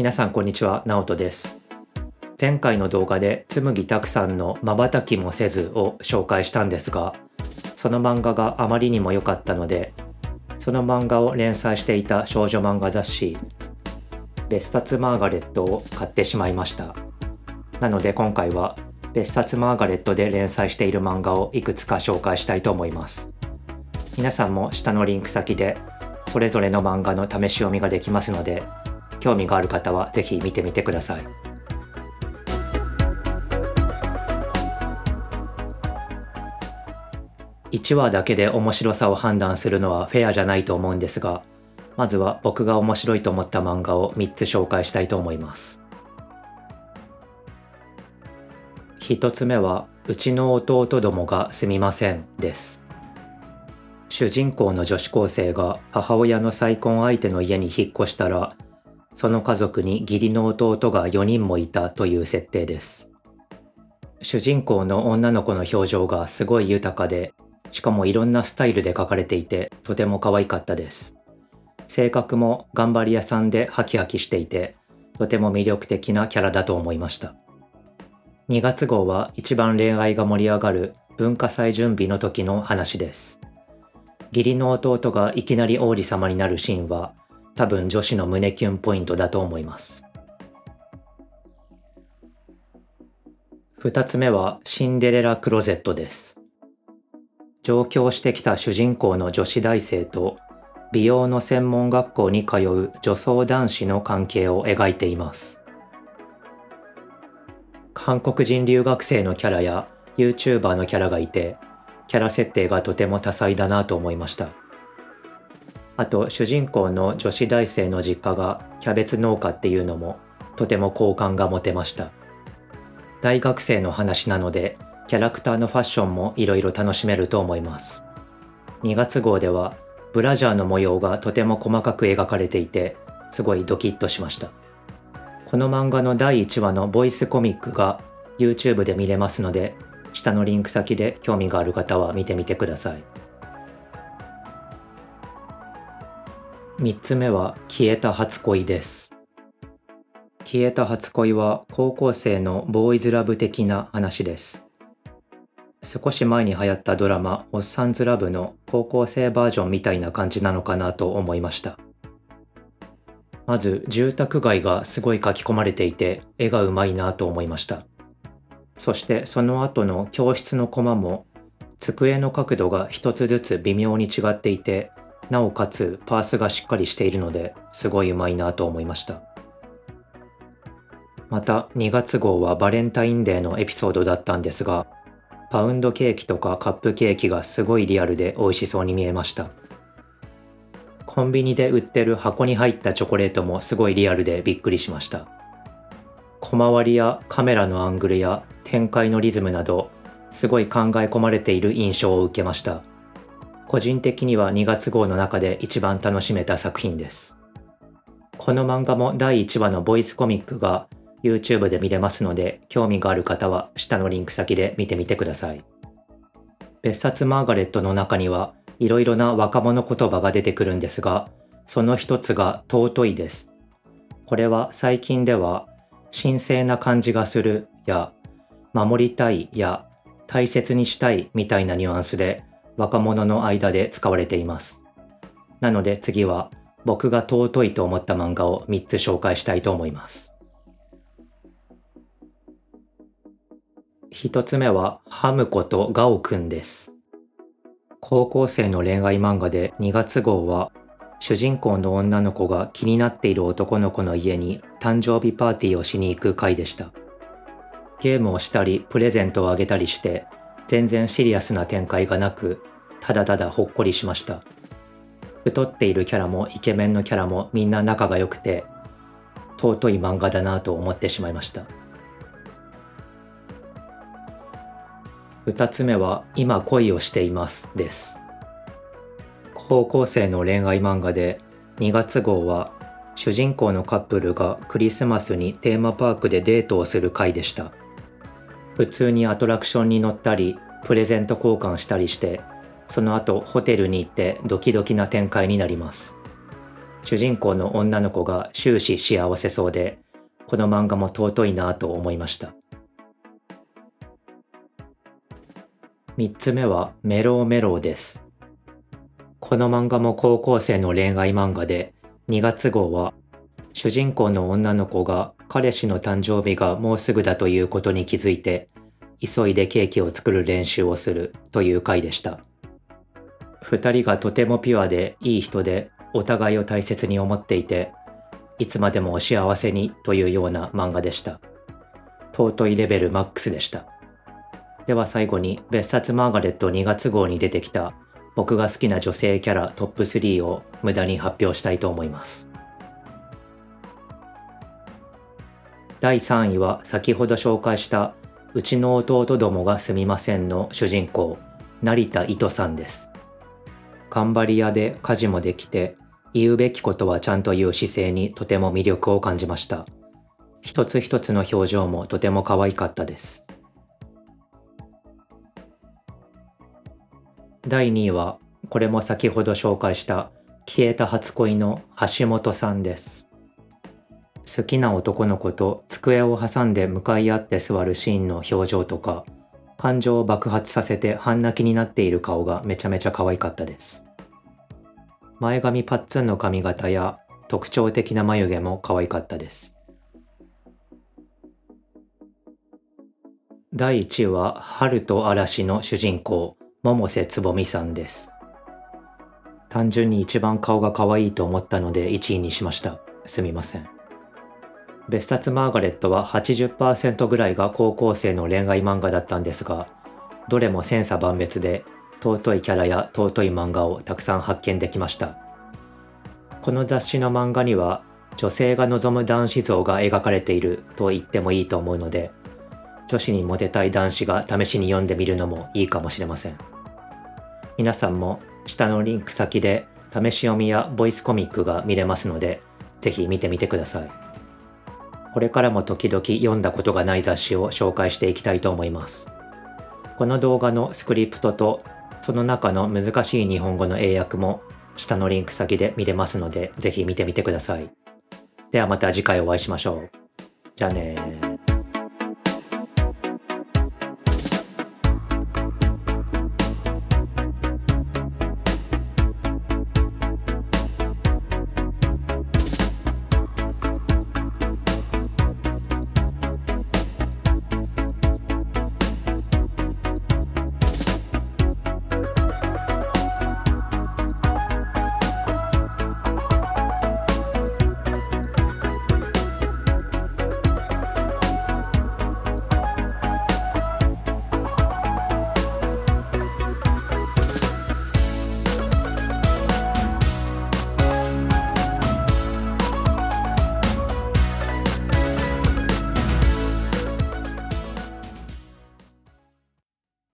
皆さんこんにちは、ナオトです。前回の動画で紬たくさんの瞬きもせずを紹介したんですが、その漫画があまりにも良かったので、その漫画を連載していた少女漫画雑誌、別冊マーガレットを買ってしまいました。なので今回は別冊マーガレットで連載している漫画をいくつか紹介したいと思います。皆さんも下のリンク先でそれぞれの漫画の試し読みができますので、興味がある方はぜひ見てみてください。1話だけで面白さを判断するのはフェアじゃないと思うんですが、まずは僕が面白いと思った漫画を3つ紹介したいと思います。1つ目は、うちの弟どもがすみませんです。主人公の女子高生が母親の再婚相手の家に引っ越したら、その家族に義理の弟が4人もいたという設定です。主人公の女の子の表情がすごい豊かで、しかもいろんなスタイルで描かれていて、とても可愛かったです。性格も頑張り屋さんでハキハキしていて、とても魅力的なキャラだと思いました。2月号は一番恋愛が盛り上がる文化祭準備の時の話です。義理の弟がいきなり王子様になるシーンは多分女子の胸キュンポイントだと思います。二つ目はシンデレラクロゼットです。上京してきた主人公の女子大生と美容の専門学校に通う女装男子の関係を描いています。韓国人留学生のキャラや YouTuber のキャラがいて、キャラ設定がとても多彩だなと思いました。あと、主人公の女子大生の実家がキャベツ農家っていうのもとても好感が持てました。大学生の話なので、キャラクターのファッションもいろいろ楽しめると思います。2月号では、ブラジャーの模様がとても細かく描かれていて、すごいドキッとしました。この漫画の第1話のボイスコミックが YouTube で見れますので、下のリンク先で興味がある方は見てみてください。3つ目は消えた初恋です。消えた初恋は高校生のボーイズラブ的な話です。少し前に流行ったドラマ「おっさんずラブ」の高校生バージョンみたいな感じなのかなと思いました。まず住宅街がすごい書き込まれていて絵がうまいなと思いました。そしてその後の教室のコマも机の角度が一つずつ微妙に違っていてなおかつパースがしっかりしているのですごいうまいなと思いました。また2月号はバレンタインデーのエピソードだったんですがパウンドケーキとかカップケーキがすごいリアルで美味しそうに見えました。コンビニで売ってる箱に入ったチョコレートもすごいリアルでびっくりしました。小回りやカメラのアングルや展開のリズムなどすごい考え込まれている印象を受けました。個人的には2月号の中で一番楽しめた作品です。この漫画も第1話のボイスコミックが YouTube で見れますので興味がある方は下のリンク先で見てみてください。別冊マーガレットの中にはいろいろな若者言葉が出てくるんですが、その一つが尊いです。これは最近では神聖な感じがするや守りたいや大切にしたいみたいなニュアンスで若者の間で使われています。なので次は僕が尊いと思った漫画を3つ紹介したいと思います。1つ目はハムコとガオくんです。高校生の恋愛漫画で2月号は主人公の女の子が気になっている男の子の家に誕生日パーティーをしに行く回でした。ゲームをしたりプレゼントをあげたりして全然シリアスな展開がなくただただほっこりしました。太っているキャラもイケメンのキャラもみんな仲が良くて尊い漫画だなと思ってしまいました。二つ目は今恋をしていますです。高校生の恋愛漫画で2月号は主人公のカップルがクリスマスにテーマパークでデートをする回でした。普通にアトラクションに乗ったりプレゼント交換したりしてその後ホテルに行ってドキドキな展開になります。主人公の女の子が終始幸せそうで、この漫画も尊いなと思いました。3つ目はメローメローです。この漫画も高校生の恋愛漫画で、2月号は主人公の女の子が彼氏の誕生日がもうすぐだということに気づいて、急いでケーキを作る練習をするという回でした。二人がとてもピュアでいい人でお互いを大切に思っていて、いつまでもお幸せにというような漫画でした。尊いレベルマックスでした。では最後に別冊マーガレット2月号に出てきた僕が好きな女性キャラトップ3を無駄に発表したいと思います。第3位は先ほど紹介したうちの弟どもがすみませんの主人公成田糸さんです。頑張り屋で家事もできて言うべきことはちゃんと言う姿勢にとても魅力を感じました。一つ一つの表情もとても可愛かったです。第2位は、これも先ほど紹介した消えた初恋の橋本さんです。好きな男の子と机を挟んで向かい合って座るシーンの表情とか、感情を爆発させて半泣きになっている顔がめちゃめちゃ可愛かったです。前髪パッツンの髪型や特徴的な眉毛も可愛かったです。第1位は春と嵐の主人公百瀬つぼみさんです。単純に一番顔が可愛いと思ったので1位にしました。すみません。別冊マーガレットは80%ぐらいが高校生の恋愛漫画だったんですが、どれも千差万別で尊いキャラや尊い漫画をたくさん発見できました。この雑誌の漫画には女性が望む男子像が描かれていると言ってもいいと思うので、女子にモテたい男子が試しに読んでみるのもいいかもしれません。皆さんも下のリンク先で試し読みやボイスコミックが見れますので、ぜひ見てみてください。これからも時々読んだことがない雑誌を紹介していきたいと思います。この動画のスクリプトとその中の難しい日本語の英訳も下のリンク先で見れますので、ぜひ見てみてください。ではまた次回お会いしましょう。じゃあね